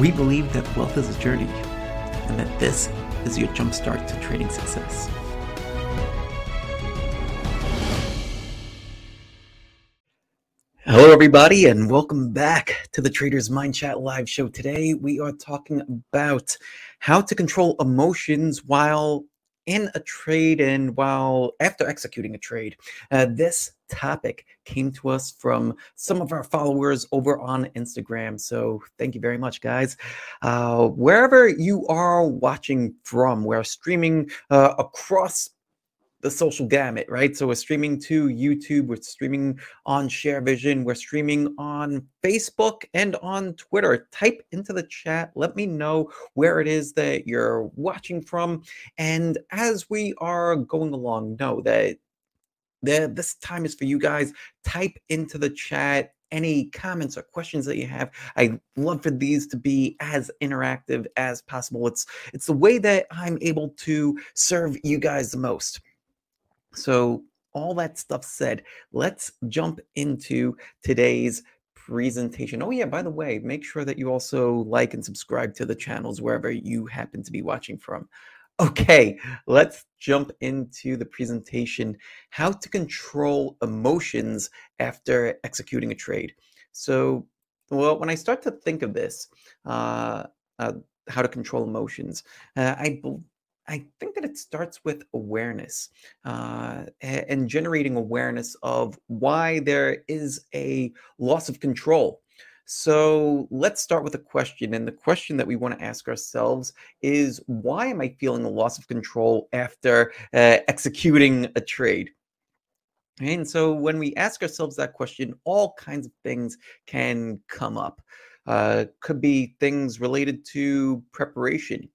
We believe that wealth is a journey and that this is your jumpstart to trading success. Hello, everybody, and welcome back to the Traders Mind Chat live show. Today, we are talking about how to control emotions while in a trade and while after executing a trade. Uh, this topic came to us from some of our followers over on Instagram. So thank you very much, guys. Uh, wherever you are watching from, we're streaming uh, across the social gamut, right? So we're streaming to YouTube, we're streaming on ShareVision, we're streaming on Facebook and on Twitter. Type into the chat, let me know where it is that you're watching from. And as we are going along, know that the, this time is for you guys. Type into the chat any comments or questions that you have. I love for these to be as interactive as possible. It's it's the way that I'm able to serve you guys the most. So, all that stuff said, let's jump into today's presentation. Oh, yeah, by the way, make sure that you also like and subscribe to the channels wherever you happen to be watching from. Okay, let's jump into the presentation how to control emotions after executing a trade. So, well, when I start to think of this, uh, uh, how to control emotions, uh, I I think that it starts with awareness uh, and generating awareness of why there is a loss of control. So let's start with a question. And the question that we want to ask ourselves is why am I feeling a loss of control after uh, executing a trade? And so when we ask ourselves that question, all kinds of things can come up. Uh, could be things related to preparation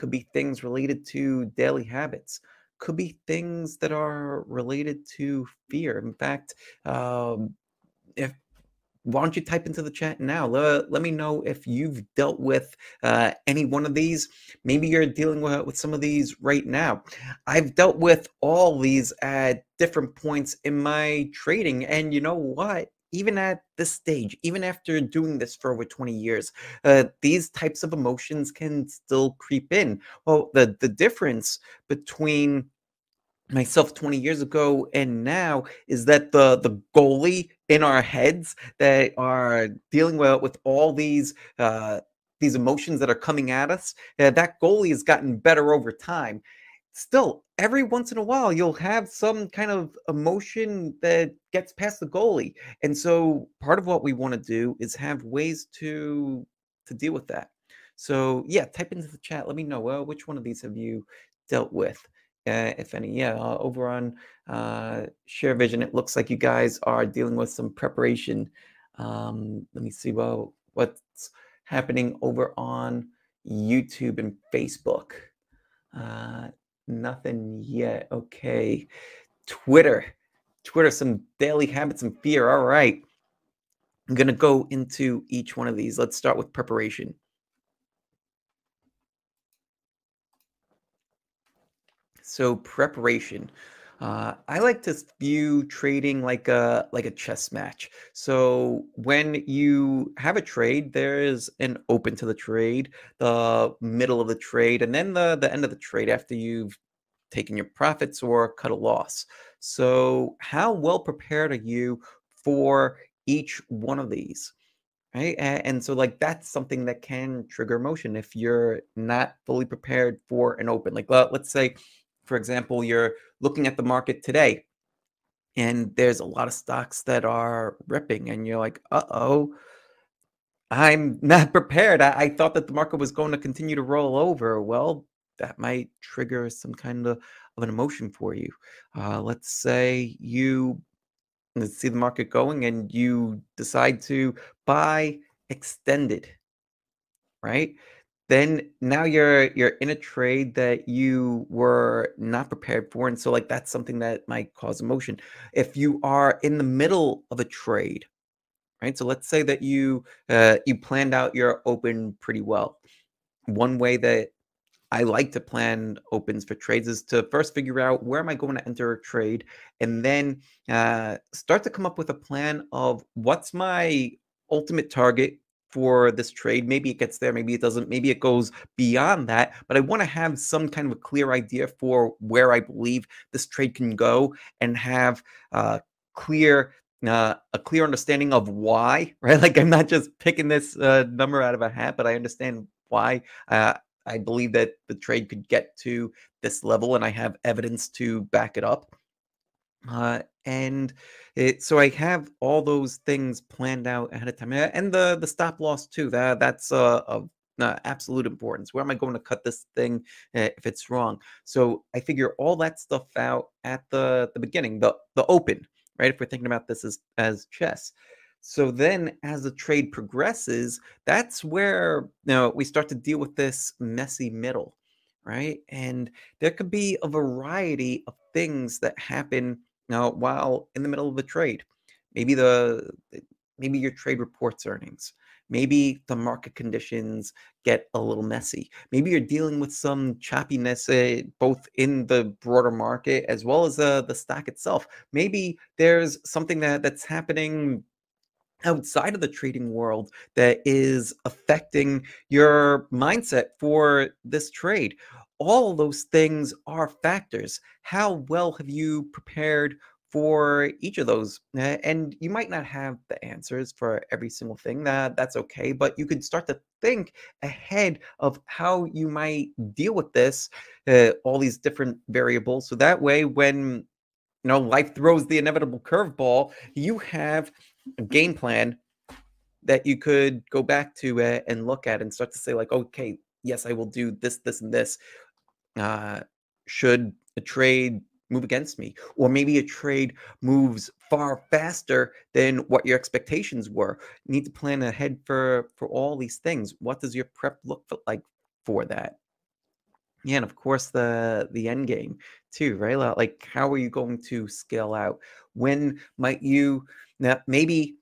could be things related to daily habits, could be things that are related to fear. In fact, um, if why don't you type into the chat now? Let, let me know if you've dealt with uh, any one of these. Maybe you're dealing with, with some of these right now. I've dealt with all these at different points in my trading. And you know what? even at this stage, even after doing this for over 20 years, uh, these types of emotions can still creep in. Well, the, the difference between myself 20 years ago and now is that the the goalie in our heads that are dealing with, with all these uh, these emotions that are coming at us, uh, that goalie has gotten better over time. Still every once in a while you'll have some kind of emotion that gets past the goalie. And so part of what we want to do is have ways to to deal with that. So yeah type into the chat. Let me know well which one of these have you dealt with uh, if any yeah uh, over on uh ShareVision it looks like you guys are dealing with some preparation um let me see well what's happening over on youtube and facebook uh Nothing yet. Okay. Twitter. Twitter, some daily habits and fear. All right. I'm going to go into each one of these. Let's start with preparation. So, preparation. Uh, I like to view trading like a like a chess match. So when you have a trade, there is an open to the trade, the middle of the trade, and then the the end of the trade after you've taken your profits or cut a loss. So how well prepared are you for each one of these? Right. And so, like, that's something that can trigger emotion if you're not fully prepared for an open. Like, let's say for example, you're looking at the market today and there's a lot of stocks that are ripping, and you're like, uh oh, I'm not prepared. I, I, thought that the market was going to continue to roll over. Well, that might trigger some kind of, of an emotion for you. Uh, let's say you see the market going and you decide to buy extended, right? Then now you're you're in a trade that you were not prepared for and so like that's something that might cause emotion. If you are in the middle of a trade right so let's say that you uh, you planned out your open pretty well. One way that I like to plan opens for trades is to first figure out where am I going to enter a trade and then uh, start to come up with a plan of what's my ultimate target for this trade. Maybe it gets there, maybe it doesn't, maybe it goes beyond that. But I want to have some kind of a clear idea for where I believe this trade can go and have uh, clear uh, a clear understanding of why, right? Like I'm not just picking this uh, number out of a hat, but I understand why. Uh, I believe that the trade could get to this level, and I have evidence to back it up. Uh, and it, so I have all those things planned out ahead of time, and the the stop loss too. That that's uh, of uh, absolute importance. Where am I going to cut this thing uh, if it's wrong? So I figure all that stuff out at the the beginning, the the open, right? If we're thinking about this as as chess. So then as the trade progresses, that's where you know we start to deal with this messy middle, right? And there could be a variety of things that happen now while in the middle of a trade. Maybe the maybe your trade reports earnings. Maybe the market conditions get a little messy. Maybe you're dealing with some choppiness uh, both in the broader market as well as uh, the stock itself. Maybe there's something that that's happening outside of the trading world that is affecting your mindset for this trade. All those things are factors. How well have you prepared for each of those and you might not have the answers for every single thing that that's okay but you could start to think ahead of how you might deal with this uh, all these different variables so that way when you know life throws the inevitable curveball you have a game plan that you could go back to uh, and look at and start to say like okay yes i will do this this and this uh, should a trade move against me or maybe a trade moves far faster than what your expectations were. You need to plan ahead for for all these things. What does your prep look like for that? Yeah and of course the the end game too right? Like how are you going to scale out? When might you now maybe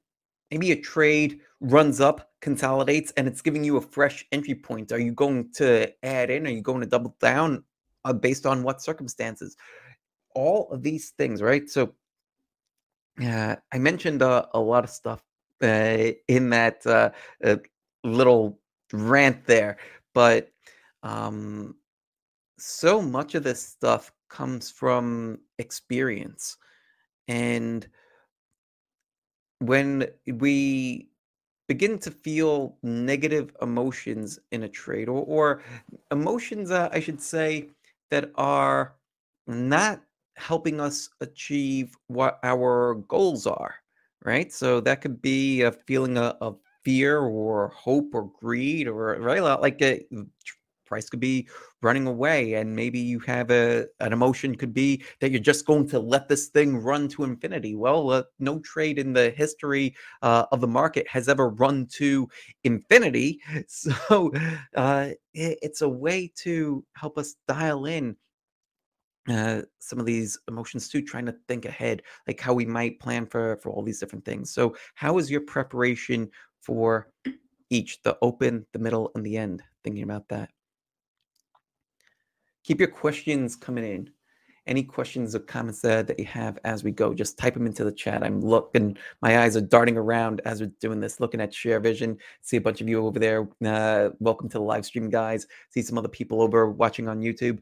maybe a trade runs up consolidates and it's giving you a fresh entry point. Are you going to add in? Are you going to double down uh, based on what circumstances? All of these things right? So uh, i mentioned uh, a lot of stuff uh, in that uh, uh, little rant there but um, so much of this stuff comes from experience. And when we begin to feel negative emotions in a trade or, or emotions uh, i should say that are not helping us achieve what our goals are right? So that could be a feeling of, of fear or hope or greed or right? Like a price could be running away and maybe you have a an emotion could be that you're just going to let this thing run to infinity. Well uh, no trade in the history uh, of the market has ever run to infinity. So uh, it, it's a way to help us dial in uh, some of these emotions too trying to think ahead like how we might plan for for all these different things. So how is your preparation for each the open the middle and the end? Thinking about that keep your questions coming in. Any questions or comments that, you have as we go, just type them into the chat. I'm looking, my eyes are darting around as we're doing this, looking at Share Vision. See a bunch of you over there. Uh, welcome to the live stream, guys. See some other people over watching on YouTube.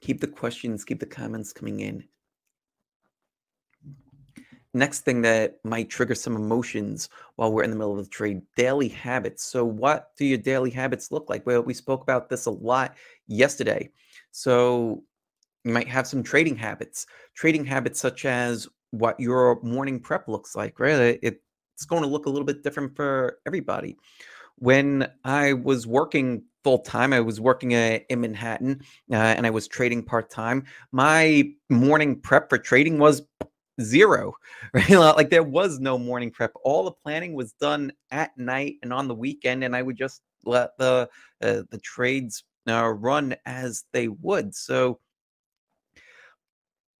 Keep the questions, keep the comments coming in next thing that might trigger some emotions while we're in the middle of the trade daily habits so what do your daily habits look like well we spoke about this a lot yesterday so you might have some trading habits trading habits such as what your morning prep looks like right it's going to look a little bit different for everybody when i was working full time. I was working uh, in Manhattan uh, and I was trading part time. My morning prep for trading was zero right? Like there was no morning prep. All the planning was done at night and on the weekend and i would just let the uh, the trades uh, run as they would. So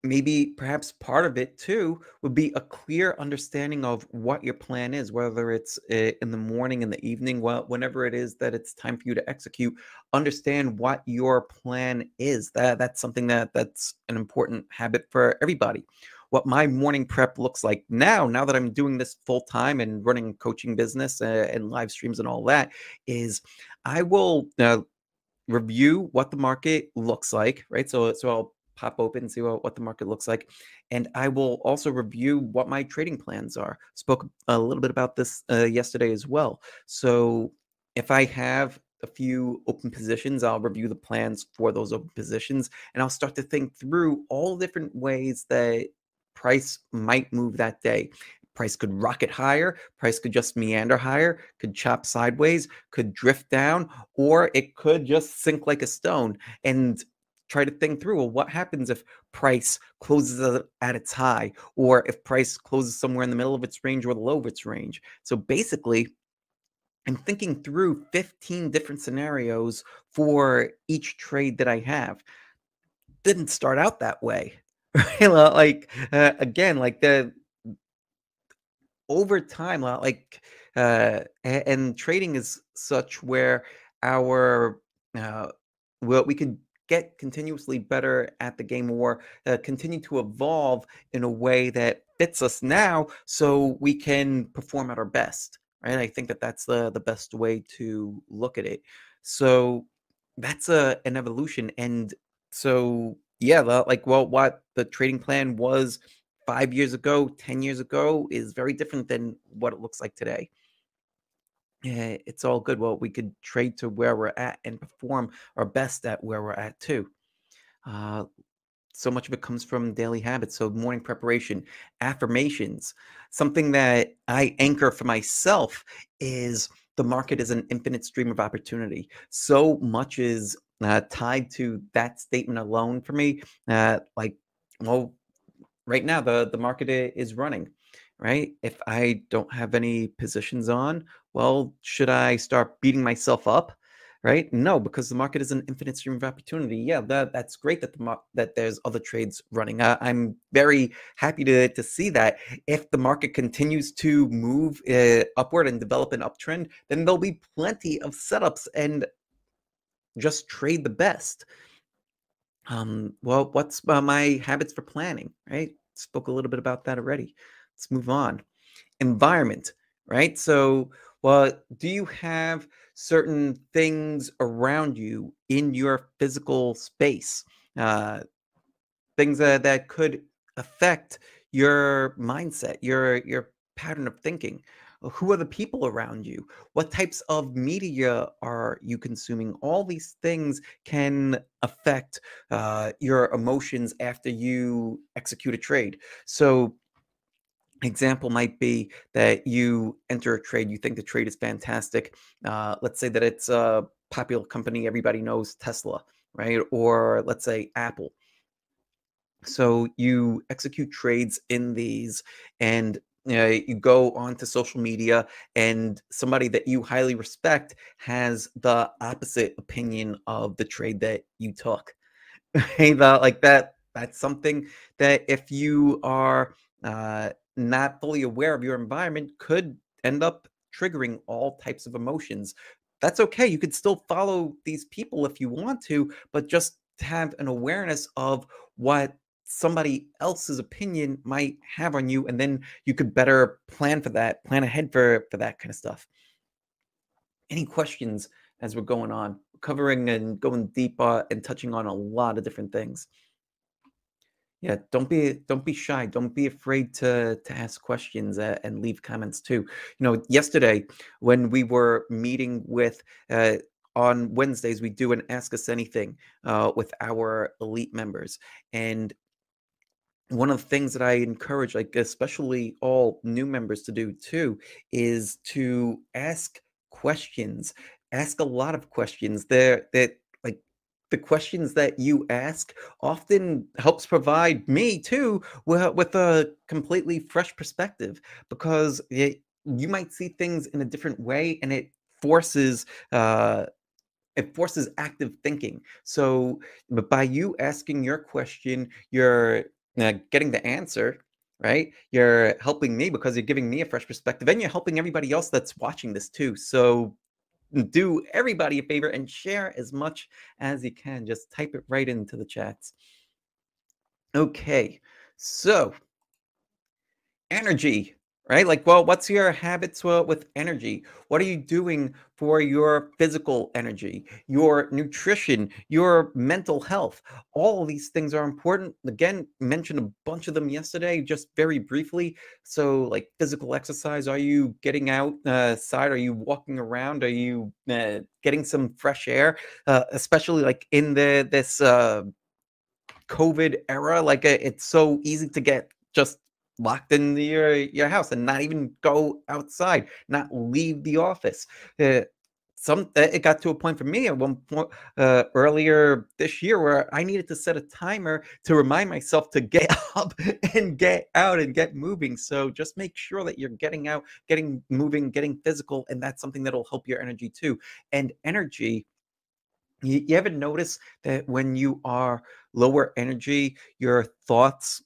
maybe perhaps part of it too would be a clear understanding of what your plan is whether it's uh, in the morning in the evening well whenever it is that it's time for you to execute understand what your plan is. That that's something that that's an important habit for everybody what my morning prep looks like now, now that I'm doing this full time and running coaching business uh, and live streams and all that, is I will uh, review what the market looks like, right? So, so I'll pop open and see what, what the market looks like. And I will also review what my trading plans are. Spoke a little bit about this uh, yesterday as well. So if I have a few open positions, I'll review the plans for those open positions and I'll start to think through all different ways that price might move that day. Price could rocket higher, price could just meander higher, could chop sideways, could drift down, or it could just sink like a stone. And try to think through well what happens if price closes at its high or if price closes somewhere in the middle of its range or the low of its range so basically i'm thinking through 15 different scenarios for each trade that i have didn't start out that way like uh, again like the over time like uh and trading is such where our uh well we could get continuously better at the game or uh, continue to evolve in a way that fits us now so we can perform at our best right? I think that that's the the best way to look at it. So that's a an evolution and so yeah like well what the trading plan was five years ago 10 years ago is very different than what it looks like today yeah, it's all good. Well, we could trade to where we're at and perform our best at where we're at too. Uh, so much of it comes from daily habits. So, morning preparation, affirmations, something that I anchor for myself is the market is an infinite stream of opportunity. So much is uh, tied to that statement alone for me. Uh, like, well, right now the the market is running right? If I don't have any positions on, well, should I start beating myself up? Right? No, because the market is an infinite stream of opportunity. Yeah, that, that's great that the mar- that there's other trades running. Uh, I'm very happy to to see that. If the market continues to move uh, upward and develop an uptrend, then there'll be plenty of setups and just trade the best. Um, well, what's uh, my habits for planning? Right? Spoke a little bit about that already. Let's move on. Environment, right? So, well, do you have certain things around you in your physical space? Uh, things that, that could affect your mindset, your your pattern of thinking. Who are the people around you? What types of media are you consuming? All these things can affect uh, your emotions after you execute a trade. So example might be that you enter a trade you think the trade is fantastic uh, let's say that it's a popular company everybody knows tesla right or let's say apple so you execute trades in these and you, know, you go onto social media and somebody that you highly respect has the opposite opinion of the trade that you took The like that that's something that if you are uh, not fully aware of your environment could end up triggering all types of emotions. That's okay. You could still follow these people if you want to, but just have an awareness of what somebody else's opinion might have on you and then you could better plan for that plan ahead for for that kind of stuff any questions as we're going on covering and going deep uh, and touching on a lot of different things yeah, don't be don't be shy. Don't be afraid to to ask questions uh, and leave comments too. You know, yesterday when we were meeting with uh, on Wednesdays, we do an Ask Us Anything uh, with our elite members, and one of the things that I encourage, like especially all new members to do too, is to ask questions. Ask a lot of questions. There that like the questions that you ask often helps provide me too with, with a completely fresh perspective because it, you might see things in a different way and it forces uh, it forces active thinking so but by you asking your question you're uh, getting the answer right you're helping me because you're giving me a fresh perspective and you're helping everybody else that's watching this too so do everybody a favor and share as much as you can. Just type it right into the chats. Okay, so energy right? Like, well, what's your habits with energy? What are you doing for your physical energy, your nutrition, your mental health? All these things are important. Again, mentioned a bunch of them yesterday, just very briefly. So, like physical exercise, are you getting outside? Uh, are you walking around? Are you uh, getting some fresh air? Uh, especially like in the this uh, COVID era, like uh, it's so easy to get just locked in your your house and not even go outside, not leave the office. Uh, some uh, it got to a point for me at one point uh, earlier this year where I needed to set a timer to remind myself to get up and get out and get moving. So just make sure that you're getting out, getting moving, getting physical, and that's something that'll help your energy too. And energy. You, you ever notice that when you are lower energy, your thoughts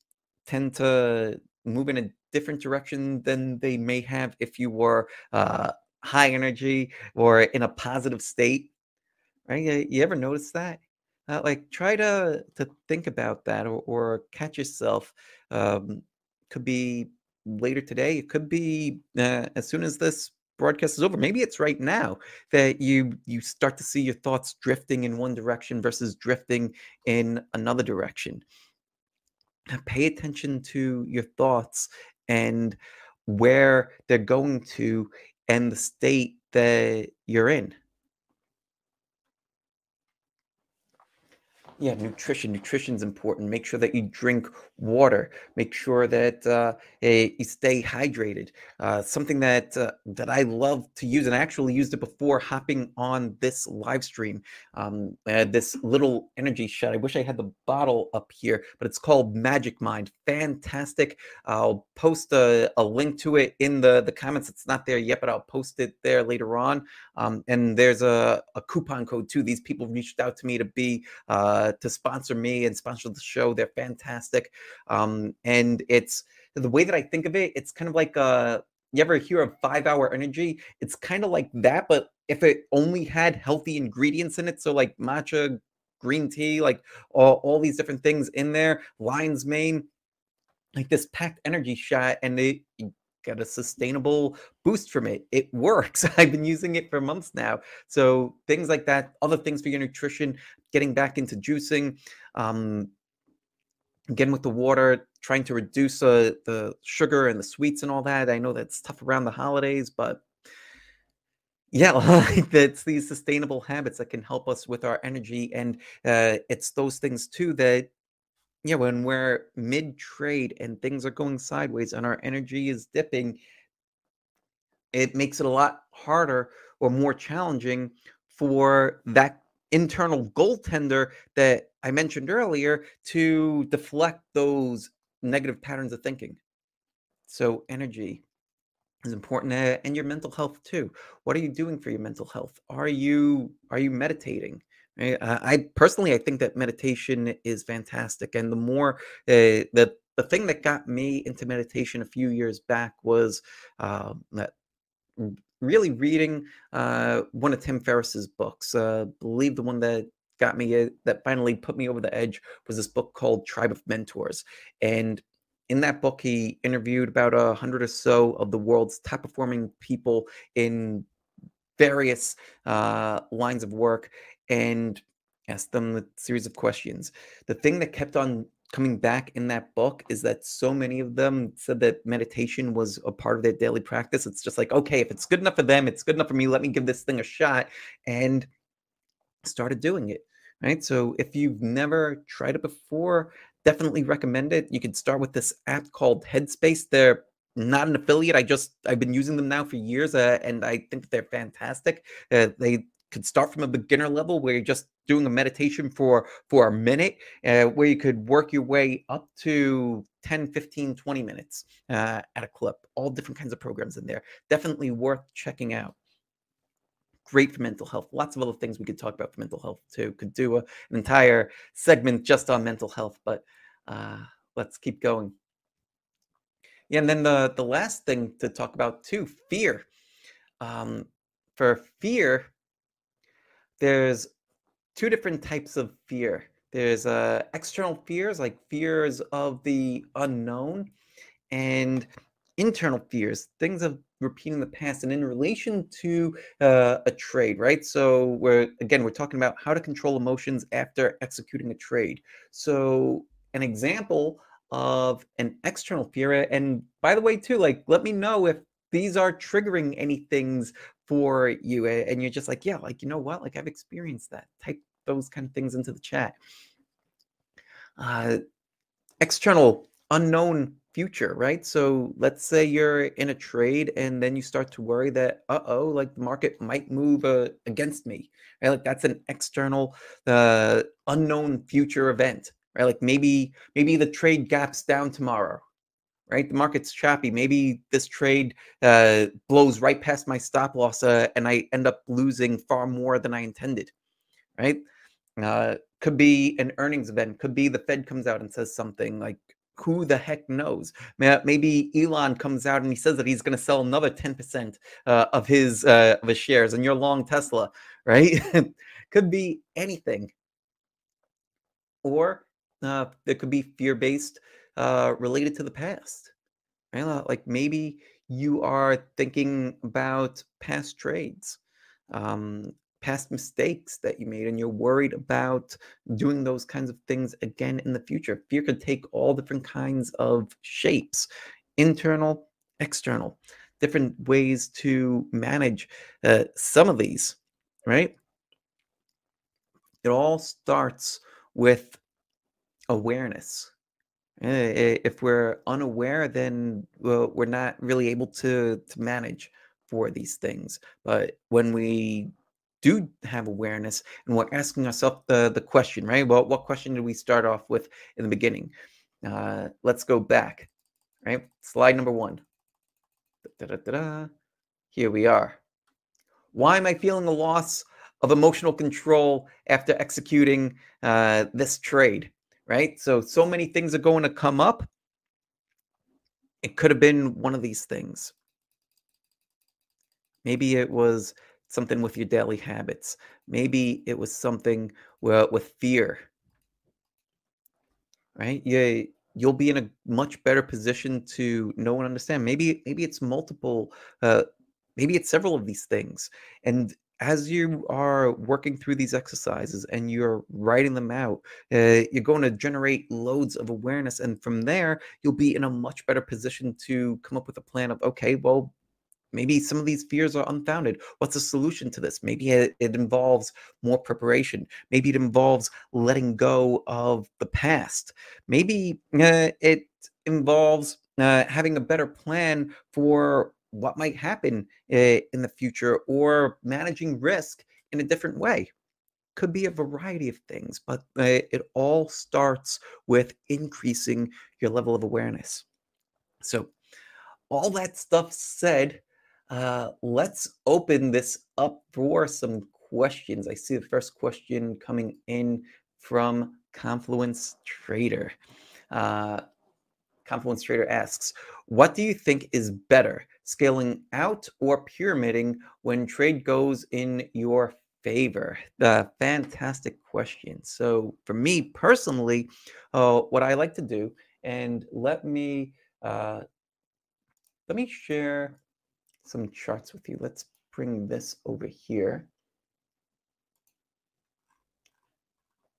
tend to move in a different direction than they may have if you were uh, high energy or in a positive state right? You, you ever notice that? Uh, like try to to think about that or, or catch yourself um, could be later today it could be uh, as soon as this broadcast is over maybe it's right now that you you start to see your thoughts drifting in one direction versus drifting in another direction pay attention to your thoughts and where they're going to and the state that you're in. Yeah, nutrition. Nutrition is important. Make sure that you drink water. Make sure that uh, eh, you stay hydrated. Uh, something that uh, that I love to use, and I actually used it before hopping on this live stream. Um, this little energy shot. I wish I had the bottle up here, but it's called Magic Mind. Fantastic. I'll post a, a link to it in the the comments. It's not there yet, but I'll post it there later on. Um, and there's a, a coupon code too. These people reached out to me to be uh, to sponsor me and sponsor the show. They're fantastic. Um, and it's the way that I think of it, it's kind of like uh you ever hear of five hour energy? It's kind of like that, but if it only had healthy ingredients in it, so like matcha, green tea, like all, all these different things in there, lion's mane, like this packed energy shot, and they get a sustainable boost from it. It works. I've been using it for months now. So things like that, other things for your nutrition, getting back into juicing, um, again with the water, trying to reduce uh, the sugar and the sweets and all that. I know that's tough around the holidays, but yeah, that's these sustainable habits that can help us with our energy, and uh, it's those things too that yeah, when we're mid trade and things are going sideways and our energy is dipping, it makes it a lot harder or more challenging for that internal goaltender that I mentioned earlier to deflect those negative patterns of thinking. So, energy is important uh, and your mental health too. What are you doing for your mental health? Are you are you meditating? Right? Uh, I personally, I think that meditation is fantastic, and the more uh, the the thing that got me into meditation a few years back was uh, really reading uh, one of Tim Ferriss's books. Uh, believe the one that got me uh, that finally put me over the edge was this book called Tribe of Mentors, and in that book he interviewed about a hundred or so of the world's top performing people in various uh, lines of work and asked them a series of questions. The thing that kept on coming back in that book is that so many of them said that meditation was a part of their daily practice. It's just like, okay, if it's good enough for them, it's good enough for me. Let me give this thing a shot. And started doing it. Right. So if you've never tried it before, definitely recommend it. You can start with this app called Headspace. They're not an affiliate. I just I've been using them now for years, uh, and I think they're fantastic. Uh, they could start from a beginner level where you're just doing a meditation for for a minute uh, where you could work your way up to 10 15 20 minutes uh, at a clip. All different kinds of programs in there. Definitely worth checking out. Great for mental health. Lots of other things we could talk about for mental health too. Could do a, an entire segment just on mental health but uh, let's keep going. Yeah and then the the last thing to talk about too fear. Um, for fear there's two different types of fear. There's uh, external fears, like fears of the unknown, and internal fears, things of repeating the past, and in relation to uh, a trade, right? So we're again we're talking about how to control emotions after executing a trade. So an example of an external fear, and by the way, too, like let me know if these are triggering any things for you, and you're just like, yeah, like you know what, like I've experienced that. Type those kind of things into the chat. Uh, external unknown future, right? So let's say you're in a trade and then you start to worry that, uh oh, like the market might move uh, against me, right? Like that's an external, uh, unknown future event, right? Like maybe maybe the trade gaps down tomorrow, right? The market's choppy. Maybe this trade uh, blows right past my stop loss uh, and I end up losing far more than I intended, right? Uh, could be an earnings event. Could be the Fed comes out and says something like, who the heck knows? Maybe Elon comes out and he says that he's going to sell another 10% uh, of his uh, of his shares and you're long Tesla, right? could be anything. Or uh, it could be fear-based uh, related to the past. Right? Like maybe you are thinking about past trades. Um, past mistakes that you made and you're worried about doing those kinds of things again in the future. Fear could take all different kinds of shapes internal, external, different ways to manage uh, some of these, right? It all starts with awareness. If we're unaware, then we're not really able to, to manage for these things. But when we do have awareness and we're asking ourselves the, the question, right? Well, what question did we start off with in the beginning? Uh, let's go back, right? Slide number one. Da, da, da, Here we are. Why am I feeling a loss of emotional control after executing uh, this trade, right? So, so many things are going to come up. It could have been one of these things. Maybe it was something with your daily habits. Maybe it was something well, with fear, right? Yeah, you'll be in a much better position to know and understand. Maybe maybe it's multiple, uh, maybe it's several of these things. And as you are working through these exercises and you're writing them out, uh, you're going to generate loads of awareness. And from there, you'll be in a much better position to come up with a plan of, okay, well, Maybe some of these fears are unfounded. What's the solution to this? Maybe it, it, involves more preparation. Maybe it involves letting go of the past. Maybe uh, it involves uh, having a better plan for what might happen uh, in the future or managing risk in a different way. Could be a variety of things, but uh, it all starts with increasing your level of awareness. So, all that stuff said, uh, let's open this up for some questions. I see the first question coming in from Confluence Trader. Uh, Confluence Trader asks, what do you think is better, scaling out or pyramiding when trade goes in your favor? The fantastic question. So for me personally, uh, what I like to do, and let me uh, let me share some charts with you. Let's bring this over here.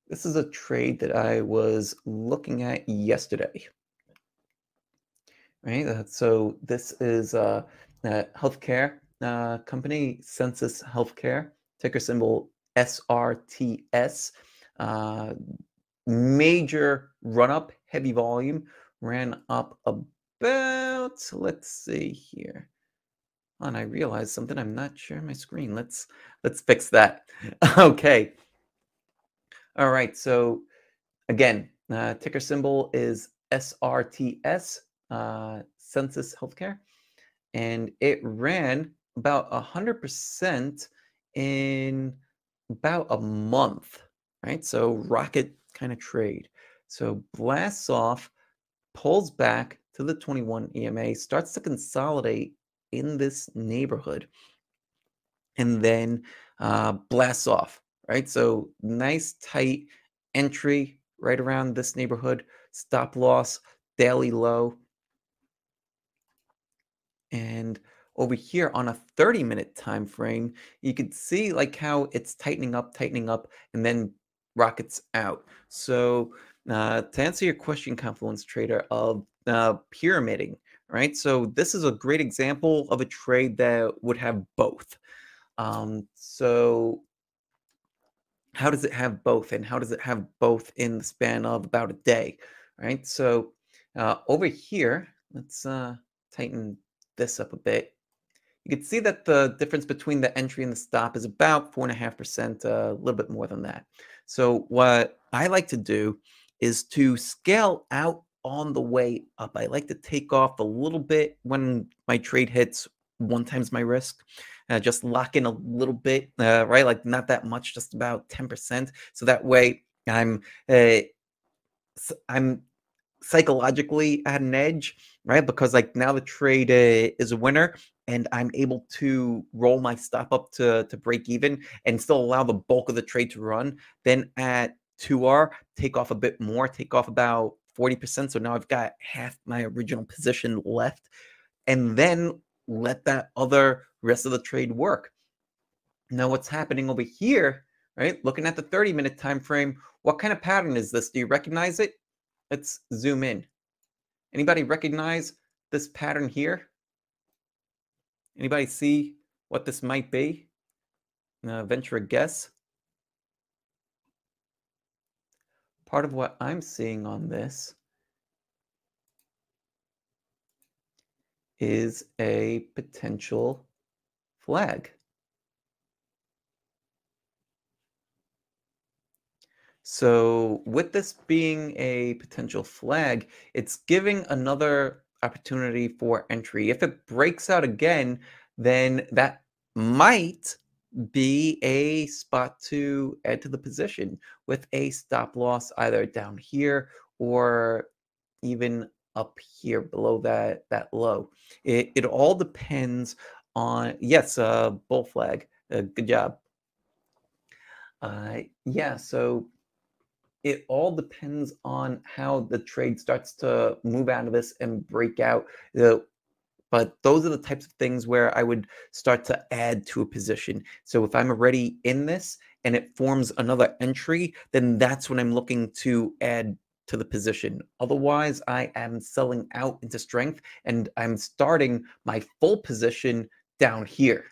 This is a trade that I was looking at yesterday. Right, uh, so this is a, a healthcare uh, company, Sensus Healthcare, ticker symbol SRTS. Uh, major run up, heavy volume, ran up about, let's see here, And I realized something. I'm not sharing my screen. Let's let's fix that. okay. All right. So again, uh, ticker symbol is SRTS, uh, Sensus Healthcare, and it ran about a hundred percent in about a month. Right. So rocket kind of trade. So blasts off, pulls back to the 21 EMA, starts to consolidate in this neighborhood and then uh, blasts off, right? So nice tight entry right around this neighborhood, stop loss, daily low. And over here on a 30 minute time frame, you can see like how it's tightening up, tightening up, and then rockets out. So uh, to answer your question, Confluence Trader, of uh, pyramiding, right? So this is a great example of a trade that would have both. Um, so how does it have both and how does it have both in the span of about a day right so uh, over here let's uh, tighten this up a bit you can see that the difference between the entry and the stop is about four and a half percent uh, a little bit more than that so what i like to do is to scale out on the way up i like to take off a little bit when my trade hits one times my risk uh, just lock in a little bit, uh, right? Like not that much, just about 10%. So that way I'm, uh, I'm psychologically at an edge, right? Because like now the trade uh, is a winner and I'm able to roll my stop up to, to break even and still allow the bulk of the trade to run. Then at 2R, take off a bit more, take off about 40%. So now I've got half my original position left. And then let that other rest of the trade work. Now, what's happening over here, right? Looking at the 30 minute time frame, what kind of pattern is this? Do you recognize it? Let's zoom in. Anybody recognize this pattern here? Anybody see what this might be? Uh, venture a guess. Part of what I'm seeing on this is a potential flag. So with this being a potential flag, it's giving another opportunity for entry. If it breaks out again, then that might be a spot to add to the position with a stop loss either down here or even up here below that that low. It it all depends on yes, uh, bull flag. Uh, good job. Uh, yeah, so it all depends on how the trade starts to move out of this and break out. Uh, but those are the types of things where I would start to add to a position. So if I'm already in this and it forms another entry, then that's when I'm looking to add to the position. Otherwise, I am selling out into strength and I'm starting my full position down here.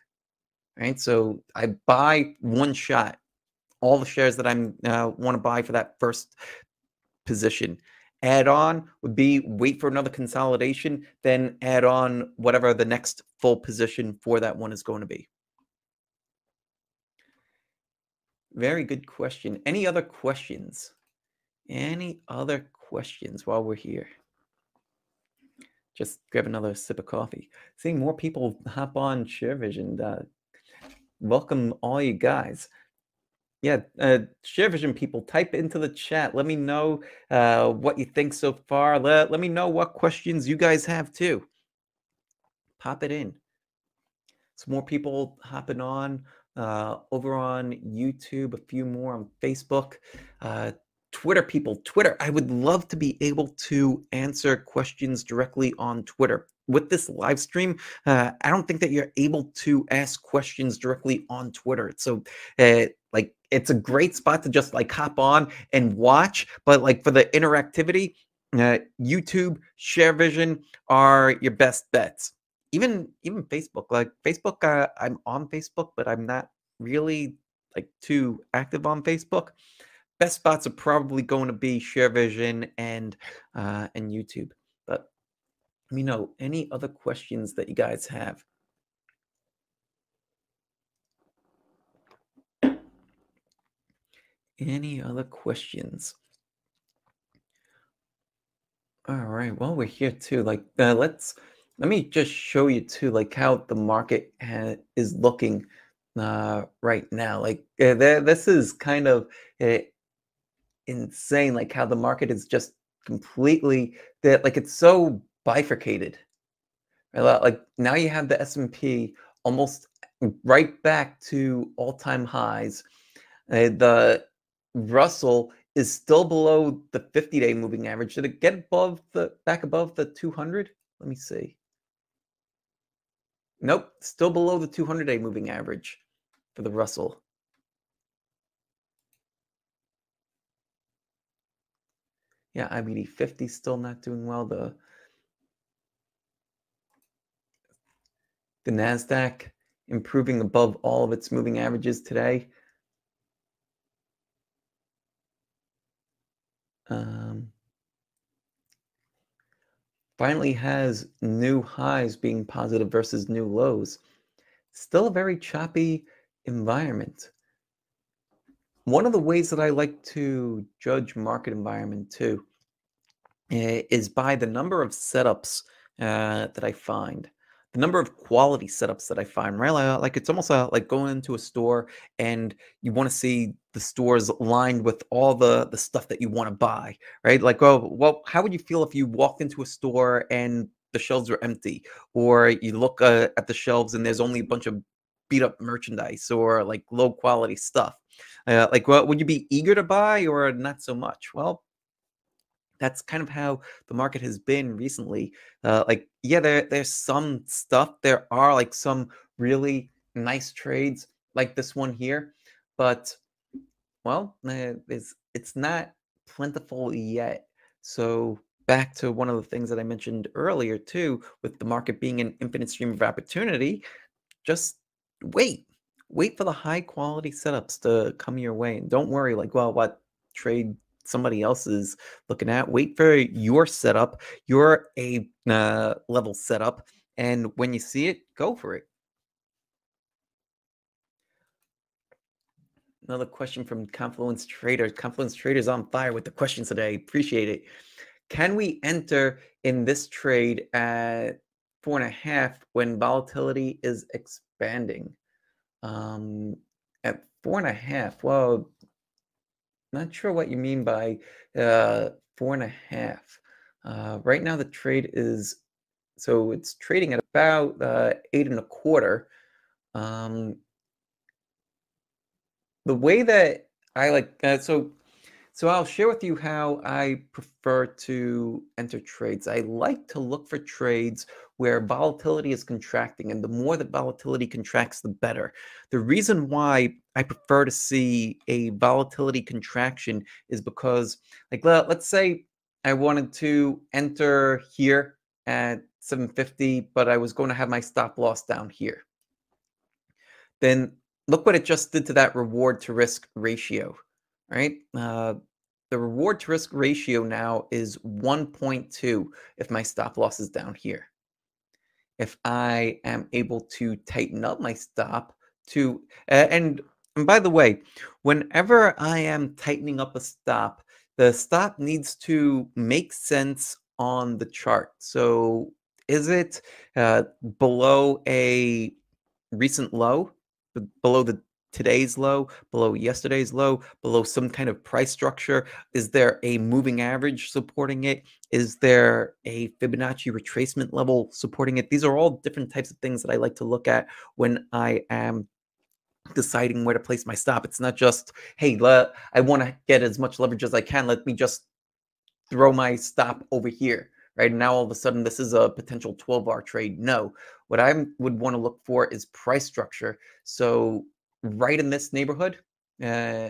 Right. So I buy one shot, all the shares that I'm uh, want to buy for that first position. Add on would be wait for another consolidation, then add on whatever the next full position for that one is going to be. Very good question. Any other questions? Any other questions while we're here? Just grab another sip of coffee. Seeing more people hop on ShareVision. Uh, welcome all you guys. Yeah, uh, ShareVision people, type into the chat. Let me know uh, what you think so far. Let, let me know what questions you guys have too. Pop it in. Some more people hopping on uh, over on YouTube, a few more on Facebook. Uh, Twitter people, Twitter. I would love to be able to answer questions directly on Twitter. With this live stream, uh, I don't think that you're able to ask questions directly on Twitter. So, uh, like, it's a great spot to just like hop on and watch. But like for the interactivity, uh, YouTube, ShareVision are your best bets. Even even Facebook, like Facebook, uh, I'm on Facebook, but I'm not really like too active on Facebook best spots are probably going to be ShareVision and uh, and YouTube. But let me know any other questions that you guys have. Any other questions? All right. Well, we're here too. Like, uh, let's let me just show you too, like how the market ha- is looking uh, right now. Like, uh, this is kind of uh, insane like how the market is just completely that like it's so bifurcated right? like now you have the s&p almost right back to all-time highs uh, the russell is still below the 50-day moving average did it get above the back above the 200 let me see Nope, still below the 200 day moving average for the Russell. Yeah, IBD 50 still not doing well. The the Nasdaq improving above all of its moving averages today. Um, finally has new highs being positive versus new lows. Still a very choppy environment. One of the ways that I like to judge market environment too eh, is by the number of setups uh, that I find the number of quality setups that I find, right? Like, it's almost uh, like going into a store and you want to see the stores lined with all the the stuff that you want to buy, right? Like, well, well, how would you feel if you walked into a store and the shelves were empty, or you look uh, at the shelves and there's only a bunch of beat up merchandise or like low quality stuff? Uh, like, well, would you be eager to buy or not so much? Well, that's kind of how the market has been recently. Uh, like, yeah, there there's some stuff. There are like some really nice trades, like this one here, but well, uh, it's it's not plentiful yet. So back to one of the things that I mentioned earlier too, with the market being an infinite stream of opportunity, just wait. Wait for the high quality setups to come your way. And don't worry, like, well, what trade somebody else is looking at. Wait for your setup, your A uh, level setup, and when you see it, go for it. Another question from Confluence Traders. Confluence Traders on fire with the questions today. Appreciate it. Can we enter in this trade at four and a half when volatility is expanding? Um, at four and a half, well, not sure what you mean by uh, four and a half. Uh, right now, the trade is so it's trading at about uh, eight and a quarter. Um, the way that I like, uh, so so I'll share with you how I prefer to enter trades. I like to look for trades where volatility is contracting, and the more that volatility contracts, the better. The reason why I prefer to see a volatility contraction is because, like, let's say I wanted to enter here at 750, but I was going to have my stop loss down here. Then look what it just did to that reward to risk ratio right? Uh, the reward to risk ratio now is 1.2 if my stop loss is down here. If I am able to tighten up my stop to, and, and by the way, whenever I am tightening up a stop, the stop needs to make sense on the chart. So is it uh, below a recent low, below the today's low, below yesterday's low, below some kind of price structure? Is there a moving average supporting it? Is there a Fibonacci retracement level supporting it? These are all different types of things that I like to look at when I am deciding where to place my stop. It's not just, hey, let, I want to get as much leverage as I can. Let me just throw my stop over here. Right now, all of a sudden, this is a potential 12 bar trade. No, what I would want to look for is price structure. So right in this neighborhood uh,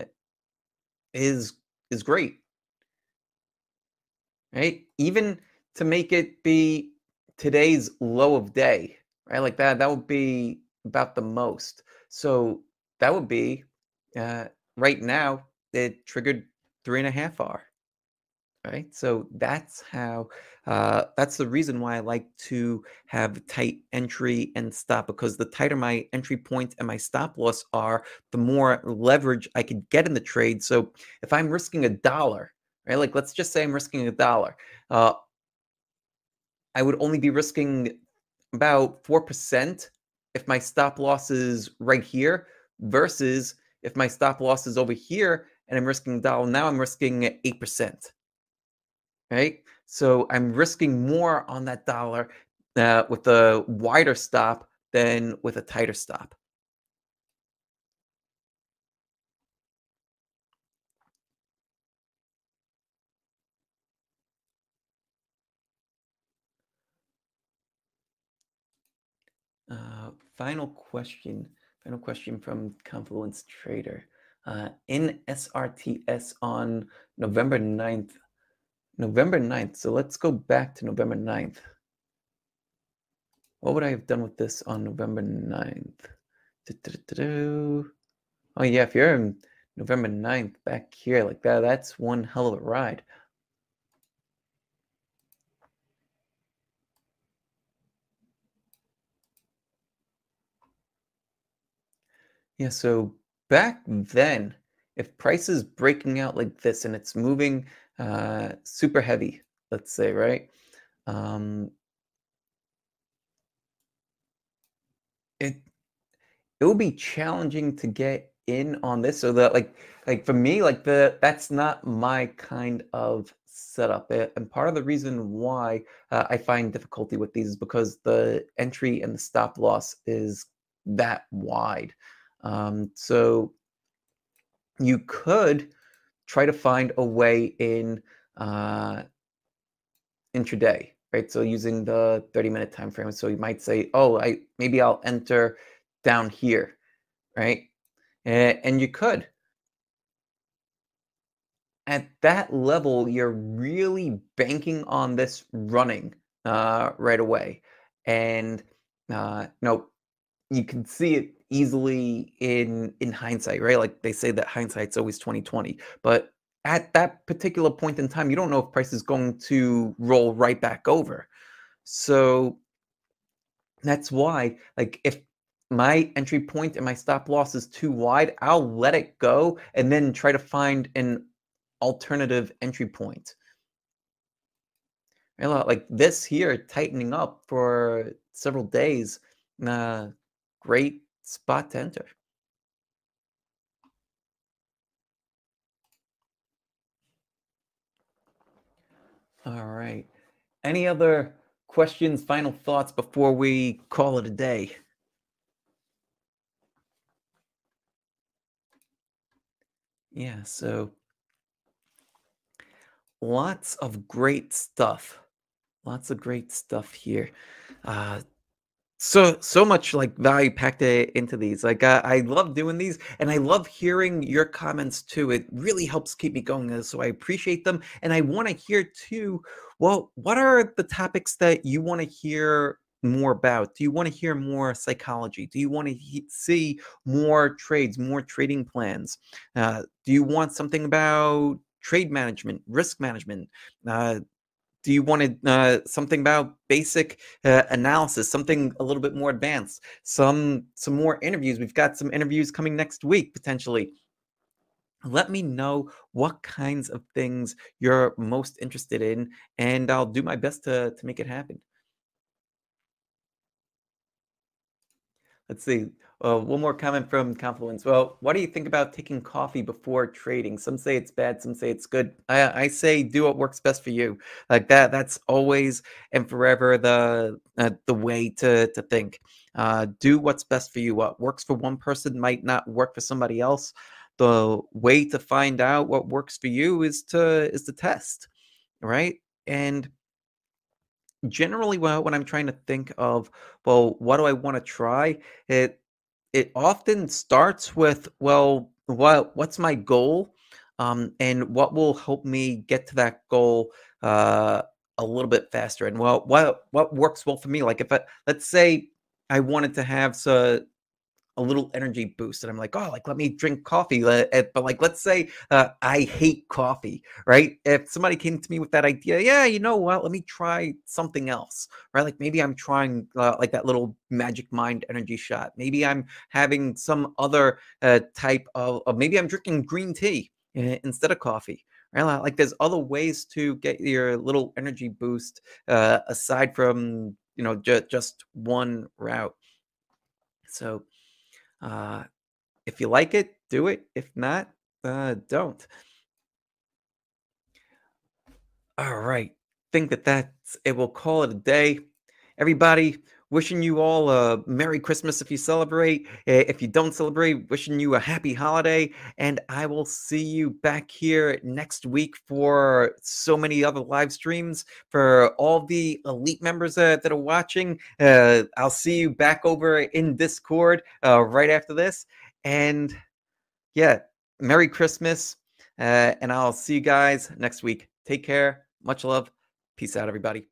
is is great. Right? Even to make it be today's low of day right? Like that that would be about the most. So that would be uh, right now it triggered three and a half r right? So that's how, uh, that's the reason why I like to have tight entry and stop because the tighter my entry point and my stop loss are, the more leverage I could get in the trade. So if I'm risking a dollar, right? Like let's just say I'm risking a dollar, uh, I would only be risking about 4% if my stop loss is right here versus if my stop loss is over here and I'm risking a dollar, now I'm risking 8% right? So I'm risking more on that dollar uh, with a wider stop than with a tighter stop. Uh, final question. Final question from Confluence Trader. Uh, in SRTS on November 9th. November 9th. So let's go back to November 9th. What would I have done with this on November 9th? Oh, yeah, if you're in November 9th back here like that, that's one hell of a ride. Yeah, so back then, if price is breaking out like this and it's moving uh, super heavy, let's say, right? Um, it it will be challenging to get in on this so that like like for me like the that's not my kind of setup and part of the reason why uh, i find difficulty with these is because the entry and the stop loss is that wide um, so you could try to find a way in uh, intraday, right? So using the 30 minute time frame. So you might say, oh, I maybe I'll enter down here, right? And, and you could. At that level, you're really banking on this running uh, right away. And uh, know, you can see it easily in in hindsight, right? Like they say that hindsight's always 2020. But at that particular point in time, you don't know if price is going to roll right back over. So that's why, like, if my entry point and my stop loss is too wide, I'll let it go and then try to find an alternative entry point. Like this here, tightening up for several days. Uh, great spot to enter. All right. Any other questions, final thoughts before we call it a day? Yeah, so lots of great stuff. Lots of great stuff here. Uh, so so much like value packed into these like uh, i love doing these and i love hearing your comments too it really helps keep me going uh, so i appreciate them and i want to hear too well what are the topics that you want to hear more about? Do you want to hear more psychology? Do you want to he- see more trades more trading plans? Uh, do you want something about trade management risk management? Uh, do you want to uh, something about basic uh, analysis something a little bit more advanced? Some some more interviews. We've got some interviews coming next week potentially. Let me know what kinds of things you're most interested in and i'll do my best to to make it happen. Let's see uh, one more comment from Confluence. Well, what do you think about taking coffee before trading? Some say it's bad, some say it's good. I, I say do what works best for you. Like that. That's always and forever the uh, the way to to think. Uh, do what's best for you. What works for one person might not work for somebody else. The way to find out what works for you is to is to test, right? And generally, well, when I'm trying to think of, well, what do I want to try? It it often starts with, well, what what's my goal, um, and what will help me get to that goal uh, a little bit faster. And well, what what works well for me? Like if I, let's say I wanted to have so a little energy boost and i'm like oh like let me drink coffee eh, but like let's say uh, i hate coffee right? If somebody came to me with that idea yeah you know what? Let me try something else right? Like maybe i'm trying uh, like that little magic mind energy shot. Maybe i'm having some other uh, type of, of maybe i'm drinking green tea eh, instead of coffee right? Like there's other ways to get your little energy boost uh, aside from you know ju- just one route. So uh, if you like it, do it. If not, uh, don't. All right. Think that that's it. We'll call it a day. Everybody, wishing you all a Merry Christmas if you celebrate. If you don't celebrate, wishing you a happy holiday. And I will see you back here next week for so many other live streams for all the elite members uh, that are watching. Uh, I'll see you back over in Discord uh, right after this. And yeah, Merry Christmas. Uh, and I'll see you guys next week. Take care. Much love. Peace out, everybody.